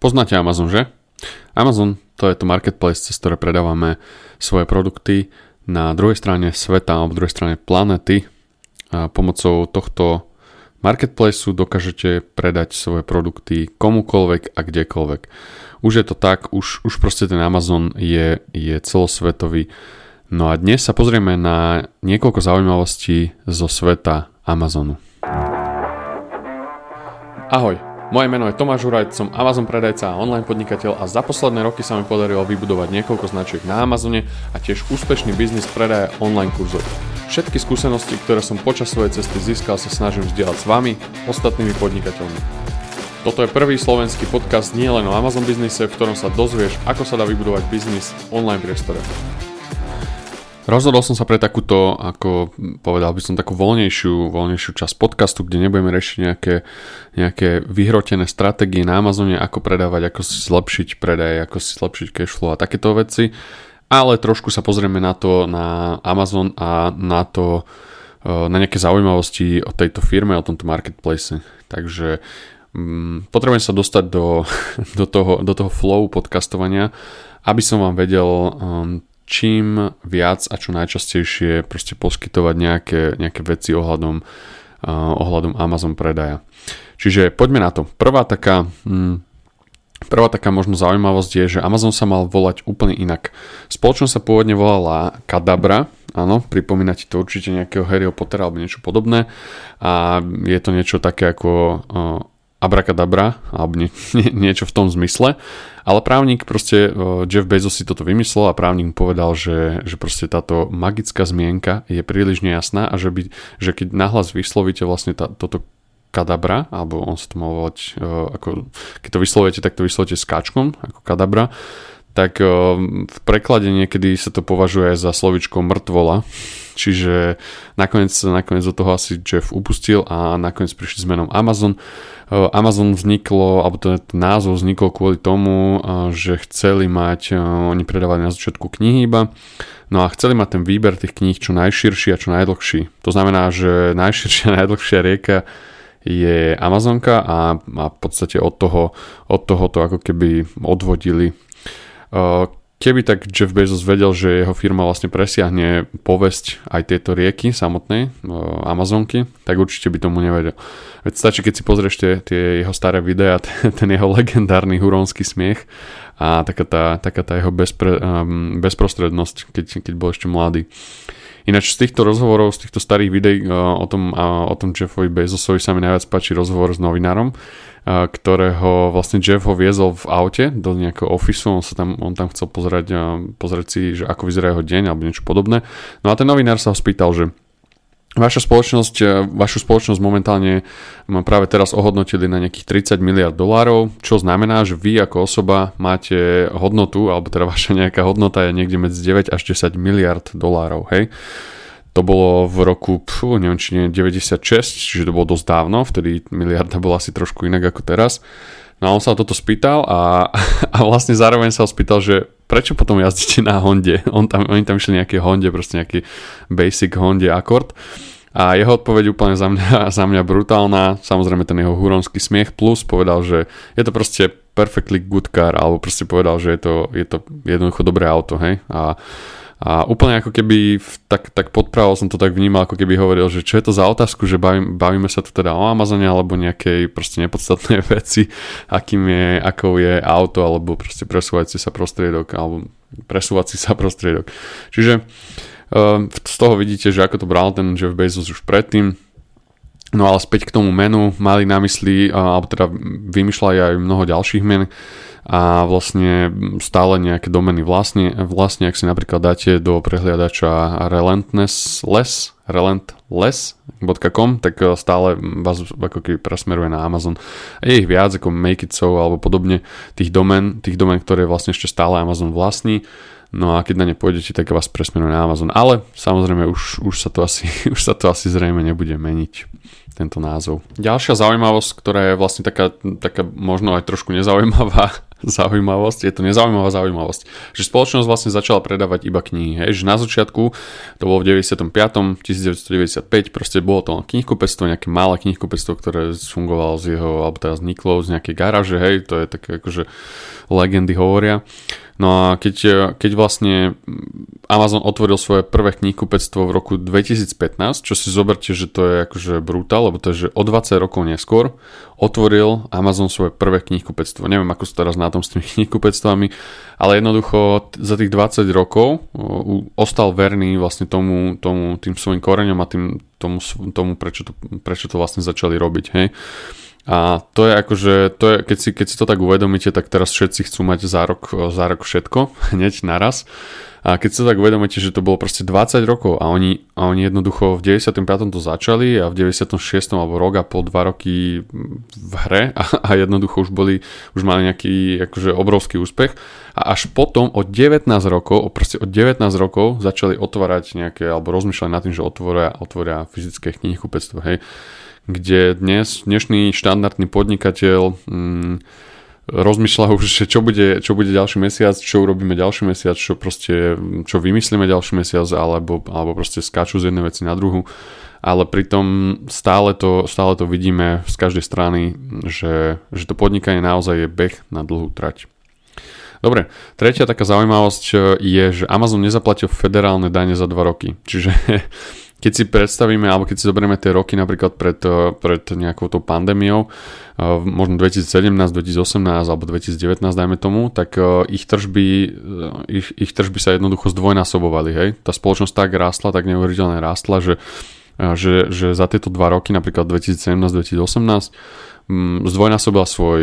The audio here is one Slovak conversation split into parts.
Poznáte Amazon, že? Amazon to je to marketplace, cez ktoré predávame svoje produkty na druhej strane sveta alebo druhej strane planety. A pomocou tohto marketplaceu dokážete predať svoje produkty komukolvek a kdekoľvek. Už je to tak, už, už proste ten Amazon je, je celosvetový. No a dnes sa pozrieme na niekoľko zaujímavostí zo sveta Amazonu. Ahoj, moje meno je Tomáš Žuraj, som Amazon predajca a online podnikateľ a za posledné roky sa mi podarilo vybudovať niekoľko značiek na Amazone a tiež úspešný biznis predaja online kurzov. Všetky skúsenosti, ktoré som počas svojej cesty získal, sa snažím vzdielať s vami, ostatnými podnikateľmi. Toto je prvý slovenský podcast nielen o Amazon biznise, v ktorom sa dozvieš, ako sa dá vybudovať biznis v online priestore. Rozhodol som sa pre takúto, ako povedal by som, takú voľnejšiu, voľnejšiu časť podcastu, kde nebudeme riešiť nejaké, nejaké vyhrotené stratégie na Amazone, ako predávať, ako si zlepšiť predaj, ako si zlepšiť cashflow a takéto veci, ale trošku sa pozrieme na to, na Amazon a na to, e, na nejaké zaujímavosti o tejto firme, o tomto marketplace. Takže um, potrebujem sa dostať do, do, toho, do toho flow podcastovania, aby som vám vedel um, čím viac a čo najčastejšie proste poskytovať nejaké, nejaké veci ohľadom, uh, ohľadom Amazon predaja. Čiže poďme na to. Prvá taká, hm, prvá taká možno zaujímavosť je, že Amazon sa mal volať úplne inak. Spoločnosť sa pôvodne volala Kadabra, áno, pripomína ti to určite nejakého Harryho Pottera alebo niečo podobné a je to niečo také ako uh, abrakadabra, alebo nie, nie, niečo v tom zmysle. Ale právnik proste, Jeff Bezos si toto vymyslel a právnik mu povedal, že, že proste táto magická zmienka je príliš nejasná a že, by, že keď nahlas vyslovíte vlastne tá, toto kadabra, alebo on sa to mal volať, ako, keď to vyslovujete, tak to vyslovíte s káčkom, ako kadabra, tak v preklade niekedy sa to považuje za slovičko mŕtvola, čiže nakoniec, nakoniec do toho asi Jeff upustil a nakoniec prišli s menom Amazon. Amazon vzniklo, alebo ten názov vznikol kvôli tomu, že chceli mať, oni predávali na začiatku knihy iba, no a chceli mať ten výber tých kníh čo najširší a čo najdlhší. To znamená, že najširšia a najdlhšia rieka je Amazonka a, a v podstate od toho, od toho to ako keby odvodili Keby tak Jeff Bezos vedel, že jeho firma vlastne presiahne povesť aj tieto rieky samotnej, Amazonky, tak určite by tomu nevedel. Veď stačí, keď si pozrieš tie, tie jeho staré videá, ten jeho legendárny huronský smiech a taká tá, taká tá jeho bezpre, um, bezprostrednosť, keď, keď bol ešte mladý. Ináč z týchto rozhovorov, z týchto starých videí o tom, o tom Jeffovi Bezosovi sa mi najviac páči rozhovor s novinárom, ktorého vlastne Jeff ho viezol v aute do nejakého ofisu, on, sa tam, on tam chcel pozerať, pozrieť si, že ako vyzerá jeho deň alebo niečo podobné. No a ten novinár sa ho spýtal, že Vaša spoločnosť, vašu spoločnosť momentálne práve teraz ohodnotili na nejakých 30 miliard dolárov, čo znamená, že vy ako osoba máte hodnotu, alebo teda vaša nejaká hodnota je niekde medzi 9 až 10 miliard dolárov, hej. To bolo v roku, pfú, neviem či nie, 96, čiže to bolo dosť dávno, vtedy miliarda bola asi trošku inak ako teraz. No a on sa toto spýtal a, a vlastne zároveň sa ho spýtal, že prečo potom jazdíte na Honde? On tam, oni tam išli nejaké Honde, proste nejaký basic Honde Accord. A jeho odpoveď úplne za mňa, za mňa brutálna, samozrejme ten jeho huronský smiech plus povedal, že je to proste perfectly good car, alebo proste povedal, že je to, je to jednoducho dobré auto, hej. A a úplne ako keby, tak, tak podpravo som to tak vnímal, ako keby hovoril, že čo je to za otázku, že bavím, bavíme sa tu teda o Amazone alebo nejakej proste nepodstatnej veci, akým je, akou je auto alebo proste presúvací sa prostriedok alebo presúvací sa prostriedok. Čiže uh, z toho vidíte, že ako to bral ten Jeff Bezos už predtým, No ale späť k tomu menu. Mali na mysli, alebo teda vymýšľali aj mnoho ďalších men, a vlastne stále nejaké domeny vlastne, vlastne ak si napríklad dáte do prehliadača relentless, relentless.com, tak e, stále vás ako keby presmeruje na Amazon. Je ich viac ako Make It So alebo podobne tých domen, tých domen, ktoré vlastne ešte stále Amazon vlastní. No a keď na ne pôjdete, tak vás presmeruje na Amazon. Ale samozrejme už, už, sa to asi, už sa to asi zrejme nebude meniť tento názov. Ďalšia zaujímavosť, ktorá je vlastne taká, taká možno aj trošku nezaujímavá, zaujímavosť, je to nezaujímavá zaujímavosť, že spoločnosť vlastne začala predávať iba knihy, hej, že na začiatku, to bolo v 95. 1995, proste bolo to knihkupectvo, nejaké malé knihkupectvo, ktoré fungovalo z jeho, alebo teraz vzniklo z nejakej garáže, hej, to je také akože legendy hovoria. No a keď, keď vlastne Amazon otvoril svoje prvé knihkupectvo v roku 2015, čo si zoberte, že to je akože brutál, lebo to je, že o 20 rokov neskôr otvoril Amazon svoje prvé knihkupectvo. Neviem, ako sú teraz na tom s tými knihkupectvami, ale jednoducho za tých 20 rokov ostal verný vlastne tomu, tomu tým svojim koreňom a tým, tomu, tomu prečo, to, prečo to vlastne začali robiť. Hej. A to je akože, to je, keď, si, keď si to tak uvedomíte, tak teraz všetci chcú mať za rok, všetko, hneď naraz. A keď to tak uvedomíte, že to bolo proste 20 rokov a oni, a oni jednoducho v 95. to začali a v 96. alebo rok a pol, dva roky v hre a, a jednoducho už boli, už mali nejaký akože obrovský úspech a až potom od 19 rokov, proste od 19 rokov začali otvárať nejaké, alebo rozmýšľať nad tým, že otvoria, otvoria fyzické knihkupectvo, hej kde dnes dnešný štandardný podnikateľ mm, rozmýšľa už, že čo bude, čo bude ďalší mesiac, čo urobíme ďalší mesiac, čo proste, čo vymyslíme ďalší mesiac, alebo, alebo proste skáču z jednej veci na druhu. Ale pritom stále to, stále to vidíme z každej strany, že, že to podnikanie naozaj je beh na dlhú trať. Dobre, tretia taká zaujímavosť je, že Amazon nezaplatil federálne dane za 2 roky. Čiže keď si predstavíme, alebo keď si zoberieme tie roky napríklad pred, eh, pred nejakou tou pandémiou, eh, možno 2017, 2018 alebo 2019 dajme tomu, tak eh, ich tržby, ich, ich tržby sa jednoducho zdvojnásobovali, hej. Tá spoločnosť tak rástla, tak neuveriteľne rástla, že, že, že za tieto dva roky, napríklad 2017-2018, mm, zdvojnásobila svoj,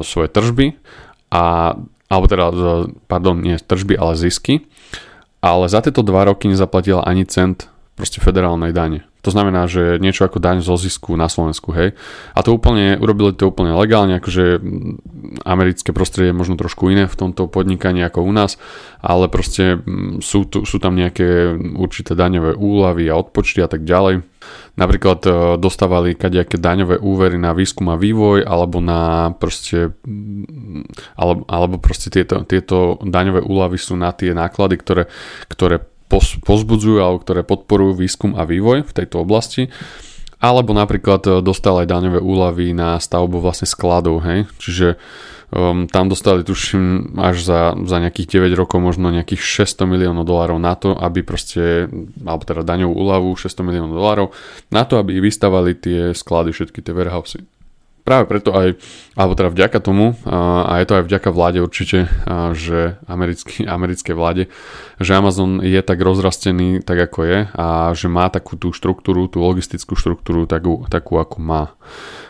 svoje tržby a alebo teda, pardon, nie tržby, ale zisky. Ale za tieto dva roky nezaplatila ani cent proste federálnej dane. To znamená, že niečo ako daň zo zisku na Slovensku, hej. A to úplne, urobili to úplne legálne, akože americké prostredie je možno trošku iné v tomto podnikaní ako u nás, ale proste sú, tu, sú tam nejaké určité daňové úlavy a odpočty a tak ďalej. Napríklad e, dostávali kadejaké daňové úvery na výskum a vývoj alebo na proste alebo, alebo proste tieto, tieto daňové úlavy sú na tie náklady, ktoré, ktoré pozbudzujú alebo ktoré podporujú výskum a vývoj v tejto oblasti. Alebo napríklad e, dostal aj daňové úlavy na stavbu vlastne skladov, hej. Čiže um, tam dostali tuším až za, za nejakých 9 rokov možno nejakých 600 miliónov dolárov na to, aby proste, alebo teda daňovú úľavu 600 miliónov dolárov na to, aby vystavali tie sklady, všetky tie warehousey práve preto aj, alebo teda vďaka tomu, a je to aj vďaka vláde určite, že americký, americké vláde, že Amazon je tak rozrastený tak ako je a že má takú tú štruktúru, tú logistickú štruktúru takú, takú ako má.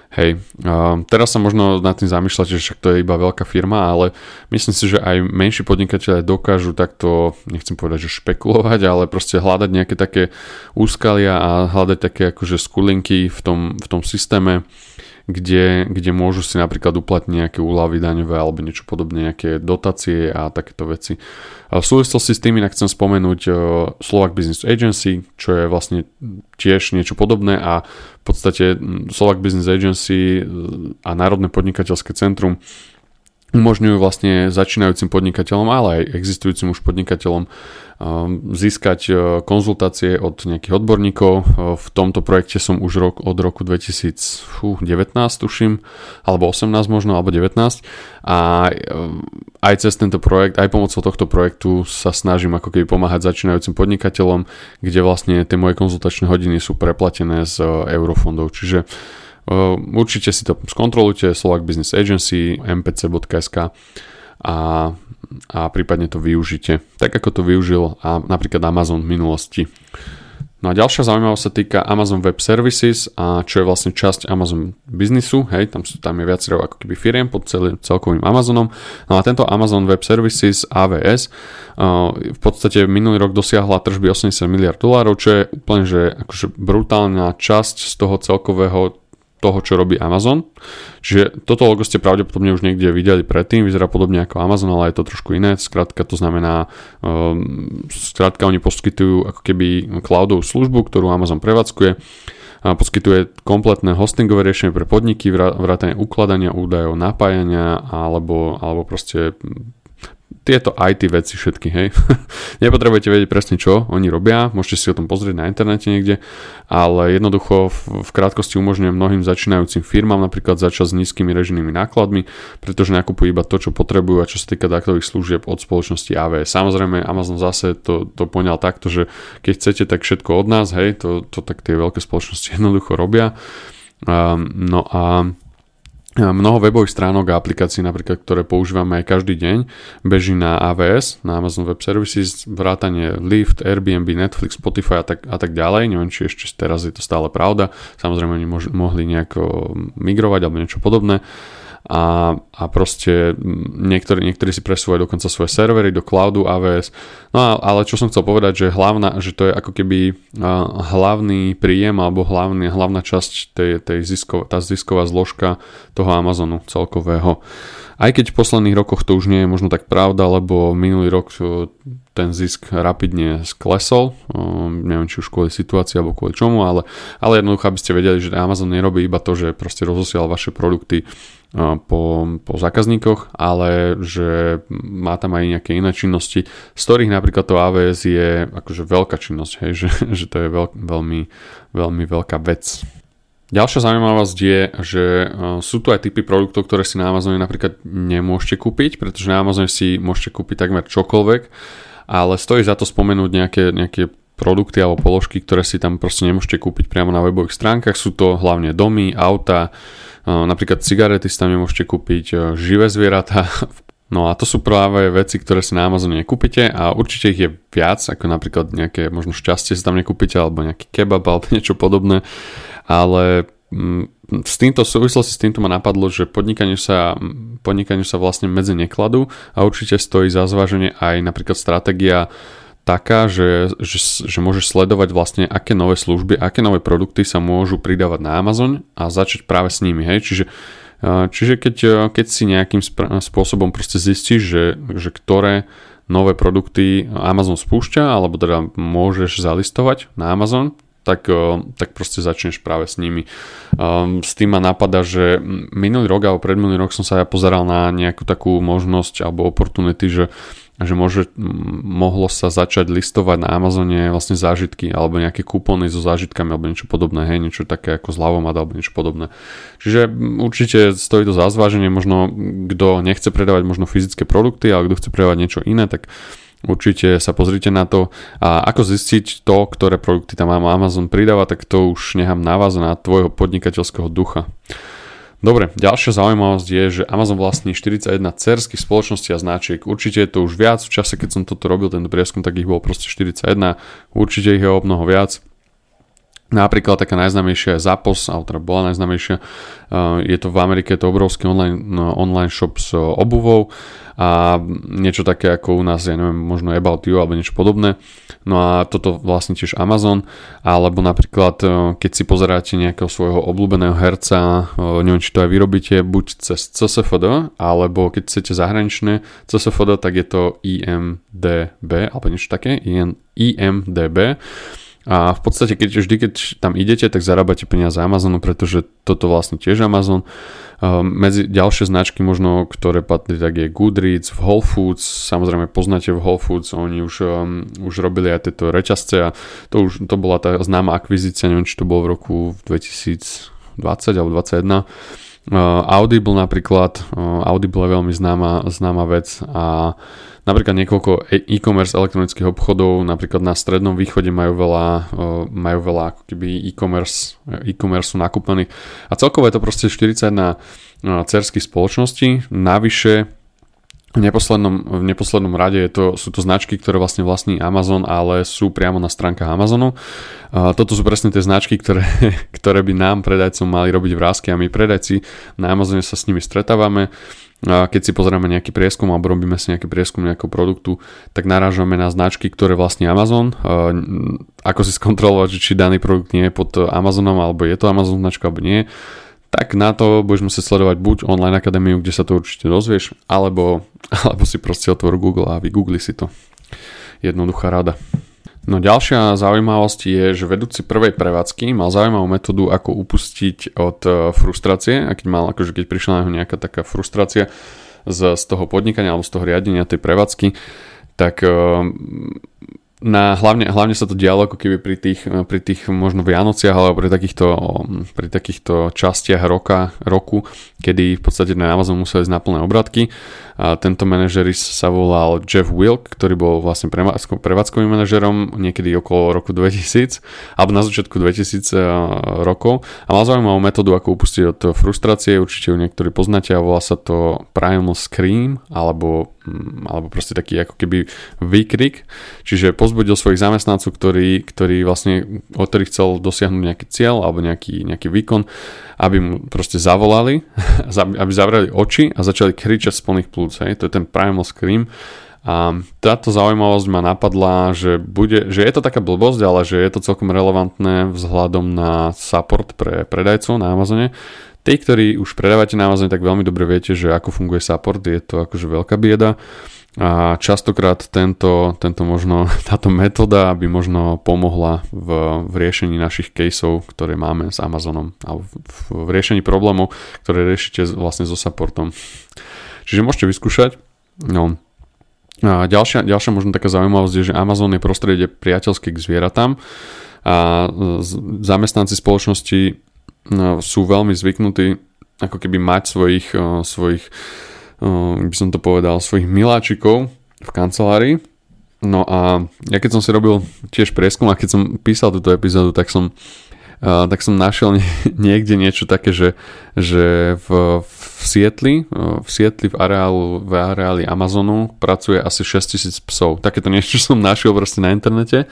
Hej, uh, teraz sa možno nad tým zamýšľate, že však to je iba veľká firma, ale myslím si, že aj menší podnikateľe dokážu takto, nechcem povedať, že špekulovať, ale proste hľadať nejaké také úskalia a hľadať také akože skulinky v tom, v tom systéme, kde, kde môžu si napríklad uplatniť nejaké úlavy daňové alebo niečo podobné, nejaké dotácie a takéto veci. V súvislosti s tým inak chcem spomenúť e, Slovak Business Agency, čo je vlastne tiež niečo podobné a v podstate Slovak Business Agency e, a Národné podnikateľské centrum umožňujú vlastne začínajúcim podnikateľom, ale aj existujúcim už podnikateľom um, získať uh, konzultácie od nejakých odborníkov. Uh, v tomto projekte som už rok, od roku 2019 tuším, alebo 18 možno, alebo 19 a um, aj cez tento projekt, aj pomocou tohto projektu sa snažím ako keby pomáhať začínajúcim podnikateľom, kde vlastne tie moje konzultačné hodiny sú preplatené z uh, eurofondov. Čiže určite si to skontrolujte, Slovak Business Agency, mpc.sk a, a prípadne to využite, tak ako to využil a napríklad Amazon v minulosti. No a ďalšia zaujímavosť sa týka Amazon Web Services, a čo je vlastne časť Amazon biznisu, hej, tam, sú, tam je viacero ako keby firiem pod celým celkovým Amazonom. No a tento Amazon Web Services AWS uh, v podstate minulý rok dosiahla tržby 80 miliard dolárov, čo je úplne že akože brutálna časť z toho celkového toho, čo robí Amazon. Čiže toto logo ste pravdepodobne už niekde videli predtým, vyzerá podobne ako Amazon, ale je to trošku iné. Skrátka to znamená, um, skrátka oni poskytujú ako keby cloudovú službu, ktorú Amazon prevádzkuje poskytuje kompletné hostingové riešenie pre podniky, vrátanie ukladania údajov, napájania alebo, alebo proste tieto IT veci všetky, hej. Nepotrebujete vedieť presne čo oni robia, môžete si o tom pozrieť na internete niekde, ale jednoducho v, v krátkosti umožňuje mnohým začínajúcim firmám napríklad začať s nízkymi režijnými nákladmi, pretože nakupujú iba to, čo potrebujú a čo sa týka datových služieb od spoločnosti AWS. Samozrejme Amazon zase to, to poňal takto, že keď chcete tak všetko od nás, hej, to, to tak tie veľké spoločnosti jednoducho robia. Um, no a Mnoho webových stránok a aplikácií, napríklad, ktoré používame aj každý deň, beží na AWS, na Amazon Web Services, vrátanie Lyft, Airbnb, Netflix, Spotify a tak, a tak ďalej. Neviem, či ešte teraz je to stále pravda. Samozrejme, oni mohli nejako migrovať alebo niečo podobné a, a proste niektorí, niektorí si presúvajú dokonca svoje servery do cloudu AWS. No a, ale čo som chcel povedať, že, hlavná, že to je ako keby hlavný príjem alebo hlavný, hlavná časť tej, tej ziskov, tá zisková zložka toho Amazonu celkového. Aj keď v posledných rokoch to už nie je možno tak pravda, lebo minulý rok ten zisk rapidne sklesol, neviem či už kvôli situácii alebo kvôli čomu, ale, ale jednoducho, aby ste vedeli, že Amazon nerobí iba to, že proste rozosiela vaše produkty po, po zákazníkoch, ale že má tam aj nejaké iné činnosti, z ktorých napríklad to AWS je akože veľká činnosť, hej, že, že to je veľ, veľmi, veľmi veľká vec. Ďalšia zaujímavosť je, že sú tu aj typy produktov, ktoré si na Amazone napríklad nemôžete kúpiť, pretože na Amazone si môžete kúpiť takmer čokoľvek, ale stojí za to spomenúť nejaké, nejaké produkty alebo položky, ktoré si tam proste nemôžete kúpiť priamo na webových stránkach. Sú to hlavne domy, auta, napríklad cigarety si tam nemôžete kúpiť, živé zvieratá. No a to sú práve veci, ktoré si na Amazone nekúpite a určite ich je viac, ako napríklad nejaké možno šťastie si tam nekúpite alebo nejaký kebab alebo niečo podobné ale mm, s týmto súvislosti s týmto ma napadlo, že podnikaniu sa, podnikaniu sa vlastne medzi nekladú a určite stojí za zváženie aj napríklad stratégia taká, že, že, že môžeš sledovať vlastne, aké nové služby, aké nové produkty sa môžu pridávať na Amazon a začať práve s nimi. Hej? Čiže, čiže keď, keď si nejakým spôsobom proste zistíš, že, že ktoré nové produkty Amazon spúšťa, alebo teda môžeš zalistovať na Amazon, tak, tak proste začneš práve s nimi. S tým ma napadá, že minulý rok alebo predminulý rok som sa ja pozeral na nejakú takú možnosť alebo opportunity, že že môže, mohlo sa začať listovať na Amazone vlastne zážitky alebo nejaké kupóny so zážitkami alebo niečo podobné, hej, niečo také ako zľavomat alebo niečo podobné. Čiže určite stojí to za zváženie, možno kto nechce predávať možno fyzické produkty, ale kto chce predávať niečo iné, tak Určite sa pozrite na to a ako zistiť to, ktoré produkty tam Amazon pridáva, tak to už nechám na vás na tvojho podnikateľského ducha. Dobre, ďalšia zaujímavosť je, že Amazon vlastní 41 cerských spoločností a značiek. Určite je to už viac, v čase keď som toto robil, tento prieskum, tak ich bolo proste 41, určite ich je o mnoho viac. Napríklad taká najznámejšia je Zappos, alebo teda bola najznámejšia. Je to v Amerike, je to obrovský online, no, online shop s obuvou a niečo také ako u nás, ja neviem, možno About You alebo niečo podobné. No a toto vlastne tiež Amazon, alebo napríklad keď si pozeráte nejakého svojho obľúbeného herca, neviem, či to aj vyrobíte, buď cez CSFD, alebo keď chcete zahraničné CSFD, tak je to IMDB, alebo niečo také, IMDB a v podstate, keď vždy, keď tam idete, tak zarábate peniaze Amazonu, pretože toto vlastne tiež Amazon. Ehm, medzi ďalšie značky možno, ktoré patrí, tak je Goodreads, v Whole Foods, samozrejme poznáte v Whole Foods, oni už, um, už robili aj tieto reťazce a to už to bola tá známa akvizícia, neviem, či to bolo v roku 2020 alebo 2021. Uh, Audible napríklad, uh, Audible je veľmi známa, známa vec a napríklad niekoľko e- e-commerce elektronických obchodov, napríklad na strednom východe majú veľa, majú veľa ako keby e-commerce, e-commerce nakúpených. A celkovo je to proste 41 cerských spoločností, navyše v neposlednom, v neposlednom rade je to, sú to značky, ktoré vlastne vlastní Amazon, ale sú priamo na stránkach Amazonu. Toto sú presne tie značky, ktoré, ktoré by nám predajcom mali robiť vrázky a my predajci na Amazone sa s nimi stretávame keď si pozrieme nejaký prieskum alebo robíme si nejaký prieskum nejakého produktu, tak narážame na značky, ktoré vlastní Amazon. Ako si skontrolovať, či daný produkt nie je pod Amazonom, alebo je to Amazon značka, alebo nie. Tak na to budeš musieť sledovať buď online akadémiu, kde sa to určite dozvieš, alebo, alebo si proste otvor Google a vygoogli si to. Jednoduchá rada. No ďalšia zaujímavosť je, že vedúci prvej prevádzky mal zaujímavú metódu, ako upustiť od e, frustrácie, a keď mal, akože keď prišla na nejaká taká frustrácia z, z toho podnikania alebo z toho riadenia tej prevádzky, tak e, na, hlavne, hlavne sa to dialo ako keby pri tých, pri tých možno Vianociach alebo pri takýchto, pri takýchto častiach roka, roku, kedy v podstate na Amazon museli ísť na plné obratky. A tento manažer sa volal Jeff Wilk, ktorý bol vlastne prevádzkovým manažerom niekedy okolo roku 2000 alebo na začiatku 2000 rokov. A mal zaujímavú metódu, ako upustiť od frustrácie, určite ju niektorí poznáte a volá sa to Primal Scream alebo Mm, alebo proste taký ako keby výkrik, čiže pozbudil svojich zamestnancov, ktorí, ktorí vlastne, od ktorých chcel dosiahnuť nejaký cieľ alebo nejaký, nejaký výkon, aby mu proste zavolali, aby zavreli oči a začali kričať z plných plúc, hej? to je ten primal scream. A táto zaujímavosť ma napadla, že, bude, že je to taká blbosť, ale že je to celkom relevantné vzhľadom na support pre predajcov na Amazone, Tí, ktorí už predávate na Amazon, tak veľmi dobre viete, že ako funguje support, je to akože veľká bieda a častokrát tento, tento možno, táto metóda by možno pomohla v, v riešení našich caseov, ktoré máme s Amazonom alebo v, v riešení problémov, ktoré riešite vlastne so supportom. Čiže môžete vyskúšať. No. A ďalšia, ďalšia možno taká zaujímavosť je, že Amazon je prostredie priateľské k zvieratám a zamestnanci spoločnosti No, sú veľmi zvyknutí ako keby mať svojich, svojich by som to povedal, svojich miláčikov v kancelárii. No a ja keď som si robil tiež prieskum a keď som písal túto epizódu, tak som tak som našiel niekde niečo také, že, že v, v Sietli, v Sietli v areálu, v areáli Amazonu pracuje asi 6000 psov. Takéto niečo som našiel proste na internete.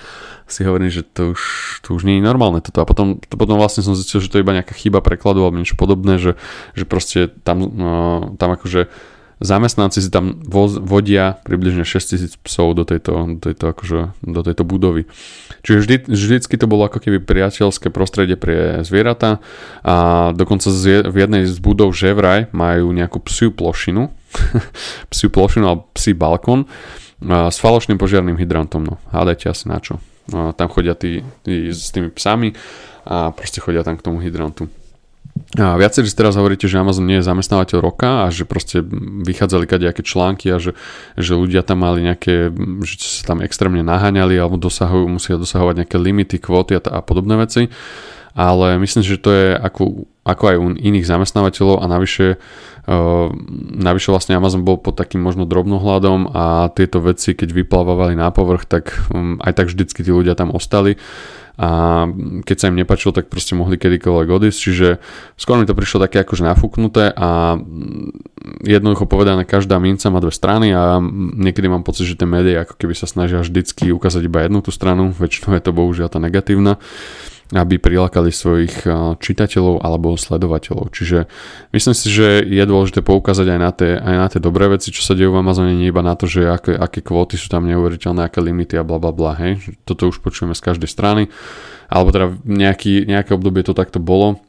Si hovorím, že to už, to už nie je normálne toto. A potom, to potom vlastne som zistil, že to je iba nejaká chyba prekladu alebo niečo podobné, že, že proste tam, no, tam akože zamestnanci si tam vodia približne 6000 psov do tejto, do tejto, akože, do tejto budovy. Čiže vždy, vždycky to bolo ako keby priateľské prostredie pre zvieratá a dokonca z, v jednej z budov Ževraj majú nejakú psiu plošinu, psiu plošinu alebo psi balkón s falošným požiarným hydrantom. No, hádajte asi na čo. Tam chodia tí, tí s tými psami a proste chodia tam k tomu hydrantu. A viacerí teraz hovoríte, že Amazon nie je zamestnávateľ roka a že proste vychádzali kadejaké články a že, že ľudia tam mali nejaké, že sa tam extrémne naháňali alebo dosahujú, musia dosahovať nejaké limity, kvóty a, a podobné veci. Ale myslím, že to je ako, ako aj u iných zamestnávateľov a navyše, uh, navyše vlastne Amazon bol pod takým možno drobnohľadom a tieto veci, keď vyplávali na povrch, tak um, aj tak vždycky tí ľudia tam ostali a keď sa im nepačilo, tak proste mohli kedykoľvek odísť, čiže skôr mi to prišlo také akože nafúknuté a jednoducho povedané, každá minca má dve strany a niekedy mám pocit, že tie médiá ako keby sa snažia vždycky ukázať iba jednu tú stranu, väčšinou je to bohužiaľ tá negatívna aby prilákali svojich čitateľov alebo sledovateľov. Čiže myslím si, že je dôležité poukázať aj na tie, aj na tie dobré veci, čo sa dejú v Amazone, nie iba na to, že aké, aké kvóty sú tam neuveriteľné, aké limity a bla bla bla, hej. Toto už počujeme z každej strany. Alebo teda nejaký, nejaké obdobie to takto bolo.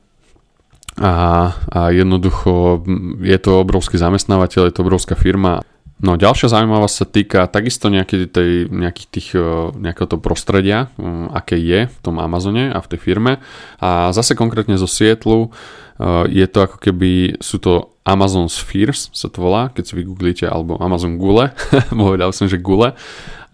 A, a jednoducho je to obrovský zamestnávateľ, je to obrovská firma No ďalšia zaujímavosť sa týka takisto tej, nejakých tých, e, nejakého toho prostredia, e, aké je v tom Amazone a v tej firme. A zase konkrétne zo Sietlu e, je to ako keby, sú to Amazon Spheres sa to volá, keď si vygooglíte, alebo Amazon Gule, povedal som, že Gule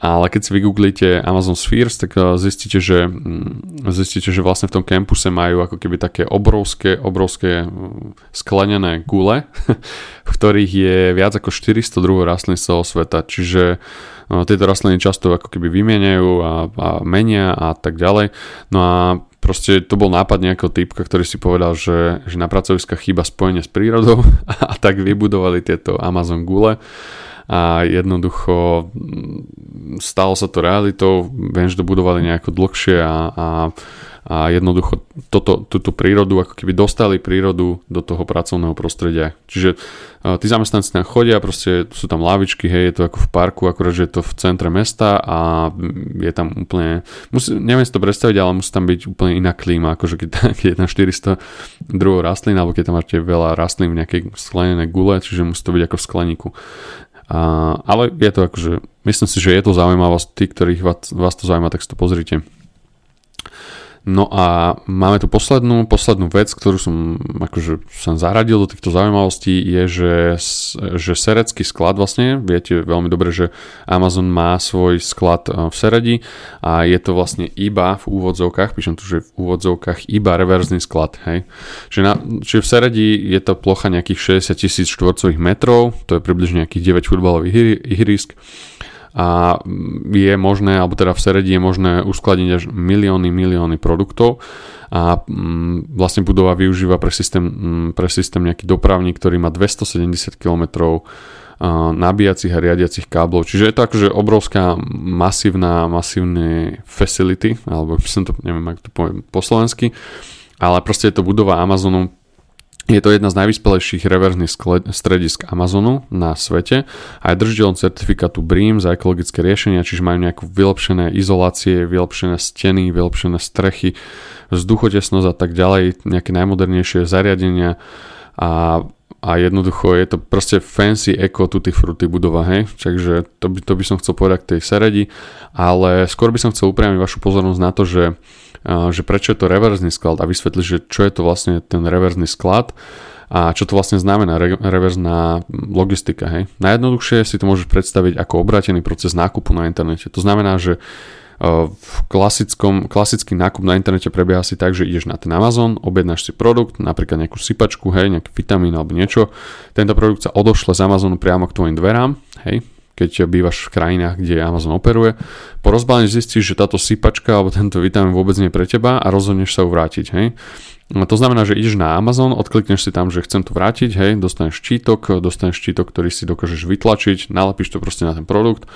ale keď si vygooglíte Amazon Spheres, tak eh, zistíte, že, mm, zistíte, že vlastne v tom campuse majú ako keby také obrovské, obrovské mm, sklenené gule, v ktorých je viac ako 400 druhov rastlín z celého sveta. Čiže no, tieto rastliny často ako keby vymieňajú a, a menia a tak ďalej. No a proste to bol nápad nejakého typka, ktorý si povedal, že, že na pracoviskách chýba spojenie s prírodou a tak vybudovali tieto Amazon gule a jednoducho mm, stalo sa to realitou, viem, že to budovali nejako dlhšie a, a, a jednoducho toto, túto prírodu, ako keby dostali prírodu do toho pracovného prostredia. Čiže uh, tí zamestnanci tam chodia, proste sú tam lavičky, hej, je to ako v parku, akorát, že je to v centre mesta a je tam úplne, musí, neviem si to predstaviť, ale musí tam byť úplne iná klíma, akože keď, keď je tam 400 druhov rastlín, alebo keď tam máte veľa rastlín v nejakej sklenenej gule, čiže musí to byť ako v skleníku. A, ale je to akože, myslím si, že je to zaujímavosť, tí, ktorých vás, vás to zaujíma, tak si to pozrite. No a máme tu poslednú, poslednú vec, ktorú som akože som zaradil do týchto zaujímavostí, je, že, že serecký sklad vlastne, viete veľmi dobre, že Amazon má svoj sklad e, v Seredi a je to vlastne iba v úvodzovkách, píšem tu, že v úvodzovkách iba reverzný sklad, hej. Čiže, na, čiže v Seredi je to plocha nejakých 60 tisíc štvorcových metrov, to je približne nejakých 9 futbalových ihrisk a je možné, alebo teda v Seredi je možné uskladiť až milióny, milióny produktov a mm, vlastne budova využíva pre systém, mm, pre systém nejaký dopravník, ktorý má 270 km nabíjacích a riadiacich káblov. Čiže je to akože obrovská masívna, masívne facility, alebo by som to, neviem, ako to poviem po slovensky, ale proste je to budova Amazonu je to jedna z najvyspelejších reverzných stredisk Amazonu na svete a je držiteľom certifikátu BREEAM za ekologické riešenia, čiže majú nejakú vylepšené izolácie, vylepšené steny, vylepšené strechy, vzduchotesnosť a tak ďalej, nejaké najmodernejšie zariadenia a, a jednoducho je to proste fancy eco tutti frutti budova, hej, takže to by, to by som chcel povedať k tej Seredi, ale skôr by som chcel upriamiť vašu pozornosť na to, že že prečo je to reverzný sklad a vysvetliť, že čo je to vlastne ten reverzný sklad a čo to vlastne znamená re- reverzná logistika. Hej. Najjednoduchšie si to môžeš predstaviť ako obrátený proces nákupu na internete. To znamená, že v klasickom, klasický nákup na internete prebieha si tak, že ideš na ten Amazon, objednáš si produkt, napríklad nejakú sypačku, hej, nejaký vitamín alebo niečo. Tento produkt sa odošle z Amazonu priamo k tvojim dverám, hej, keď bývaš v krajinách, kde Amazon operuje. Po rozbalení zistíš, že táto sypačka alebo tento vitamín vôbec nie je pre teba a rozhodneš sa ju vrátiť. Hej. To znamená, že ideš na Amazon, odklikneš si tam, že chcem to vrátiť, hej, dostaneš štítok, dostaneš štítok, ktorý si dokážeš vytlačiť, nalepíš to proste na ten produkt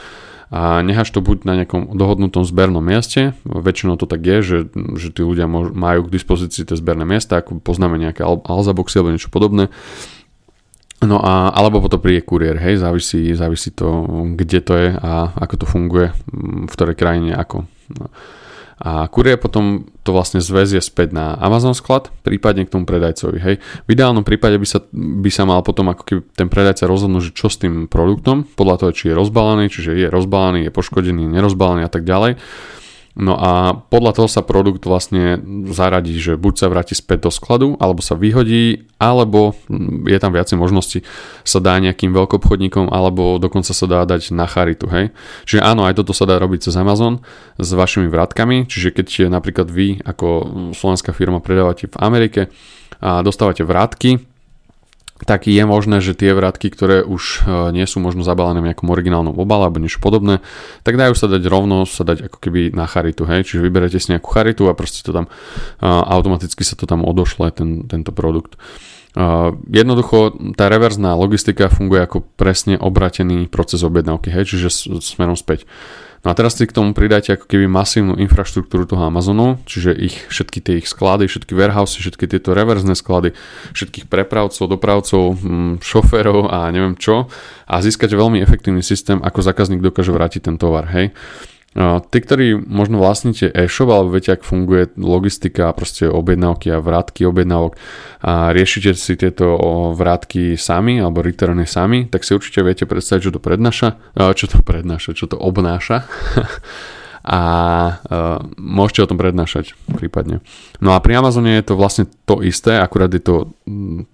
a necháš to buď na nejakom dohodnutom zbernom mieste, väčšinou to tak je, že, že tí ľudia majú k dispozícii tie zberné miesta, ako poznáme nejaké Alzaboxy alebo niečo podobné, No a, alebo potom príde kuriér, hej, závisí, závisí to, kde to je a ako to funguje, mm, v ktorej krajine, ako. No. A kuriér potom to vlastne zväzie späť na Amazon sklad, prípadne k tomu predajcovi, hej. V ideálnom prípade by sa, by sa mal potom ako keby ten predajca rozhodnúť, že čo s tým produktom, podľa toho, či je rozbalený, čiže je rozbalený, je poškodený, nerozbalený a tak ďalej No a podľa toho sa produkt vlastne zaradí, že buď sa vráti späť do skladu, alebo sa vyhodí, alebo je tam viacej možností, sa dá nejakým veľkobchodníkom, alebo dokonca sa dá dať na charitu, hej. Čiže áno, aj toto sa dá robiť cez Amazon s vašimi vratkami, čiže keď napríklad vy ako slovenská firma predávate v Amerike a dostávate vrátky, tak je možné, že tie vratky, ktoré už e, nie sú možno zabalené v nejakom originálnom obale alebo niečo podobné, tak dajú sa dať rovno, sa dať ako keby na charitu, hej, čiže vyberete si nejakú charitu a proste to tam uh, automaticky sa to tam odošle, ten, tento produkt. Uh, jednoducho tá reverzná logistika funguje ako presne obratený proces objednávky, hej, čiže smerom späť. No a teraz si k tomu pridajte ako keby masívnu infraštruktúru toho Amazonu, čiže ich, všetky tie ich sklady, všetky warehouse, všetky tieto reverzné sklady, všetkých prepravcov, dopravcov, mm, šoférov a neviem čo a získate veľmi efektívny systém, ako zákazník dokáže vrátiť ten tovar, hej. Tí, ktorí možno vlastníte e-shop alebo viete, ak funguje logistika, proste objednávky a vrátky objednávok a riešite si tieto vrátky sami alebo returny sami, tak si určite viete predstaviť, čo to prednáša, čo to prednáša, čo to obnáša a uh, môžete o tom prednášať prípadne. No a pri Amazone je to vlastne to isté, akurát je to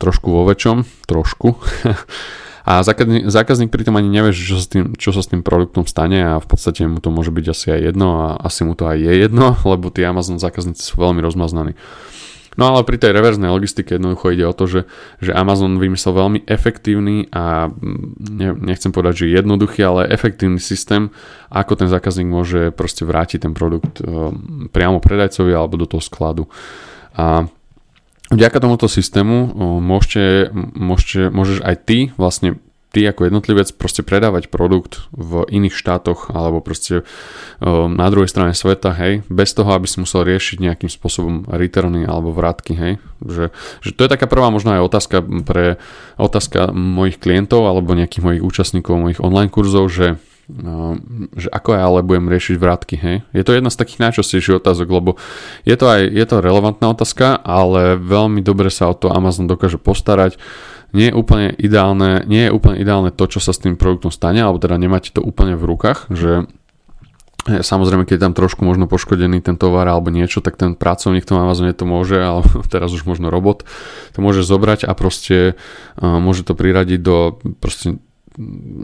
trošku vo väčšom, trošku. a zákazník, zákazník pritom ani nevie, čo sa, tým, čo sa s tým produktom stane a v podstate mu to môže byť asi aj jedno a asi mu to aj je jedno, lebo tí Amazon zákazníci sú veľmi rozmaznaní. No ale pri tej reverznej logistike jednoducho ide o to, že, že Amazon vymyslel veľmi efektívny a ne, nechcem povedať, že jednoduchý, ale efektívny systém, ako ten zákazník môže proste vrátiť ten produkt um, priamo predajcovi alebo do toho skladu. A Vďaka tomuto systému môžete, môžete, môžeš aj ty vlastne ty ako jednotlivec proste predávať produkt v iných štátoch alebo proste na druhej strane sveta, hej, bez toho, aby si musel riešiť nejakým spôsobom returny alebo vrátky, hej. Že, že to je taká prvá možná aj otázka pre otázka mojich klientov alebo nejakých mojich účastníkov mojich online kurzov, že že ako ja ale budem riešiť vrátky, hej? Je to jedna z takých najčastejších otázok, lebo je to aj je to relevantná otázka, ale veľmi dobre sa o to Amazon dokáže postarať. nie je úplne ideálne, nie je úplne ideálne to, čo sa s tým produktom stane, alebo teda nemáte to úplne v rukách, že Samozrejme, keď je tam trošku možno poškodený ten tovar alebo niečo, tak ten pracovník tom Amazone to môže, alebo teraz už možno robot, to môže zobrať a proste uh, môže to priradiť do proste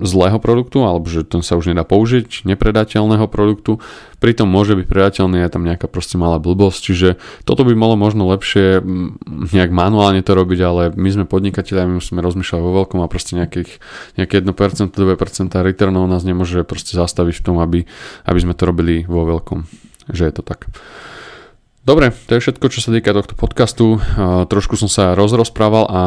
zlého produktu, alebo že ten sa už nedá použiť, nepredateľného produktu, pritom môže byť predateľný aj tam nejaká proste malá blbosť, čiže toto by bolo možno lepšie nejak manuálne to robiť, ale my sme podnikateľi, my musíme rozmýšľať vo veľkom a proste nejakých, nejaké 1%, 2% returnov nás nemôže proste zastaviť v tom, aby, aby sme to robili vo veľkom, že je to tak. Dobre, to je všetko, čo sa týka tohto podcastu. Trošku som sa rozrozprával a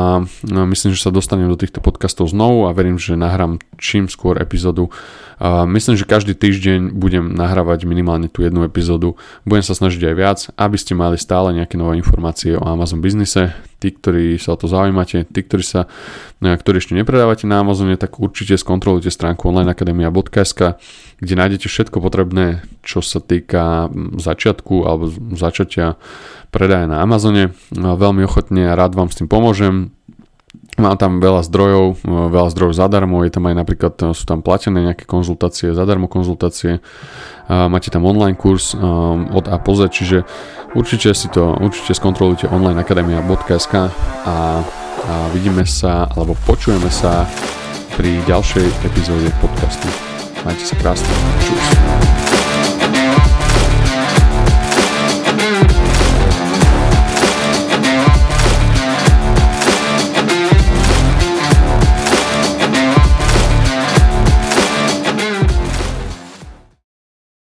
myslím, že sa dostanem do týchto podcastov znovu a verím, že nahrám čím skôr epizódu. Myslím, že každý týždeň budem nahrávať minimálne tú jednu epizódu. Budem sa snažiť aj viac, aby ste mali stále nejaké nové informácie o Amazon biznise. Tí, ktorí sa o to zaujímate, tí, ktorí sa ktorí ešte nepredávate na Amazone, tak určite skontrolujte stránku onlineakademia.sk, kde nájdete všetko potrebné, čo sa týka začiatku alebo začatia predaja na Amazone. Veľmi ochotne a rád vám s tým pomôžem Mám tam veľa zdrojov, e, veľa zdrojov zadarmo, je tam aj napríklad, e, sú tam platené nejaké konzultácie, zadarmo konzultácie, máte tam online kurz e, od A po Z, čiže určite si to, určite skontrolujte onlineakademia.sk a, a vidíme sa, alebo počujeme sa pri ďalšej epizóde podcastu. Majte sa krásne. Čus.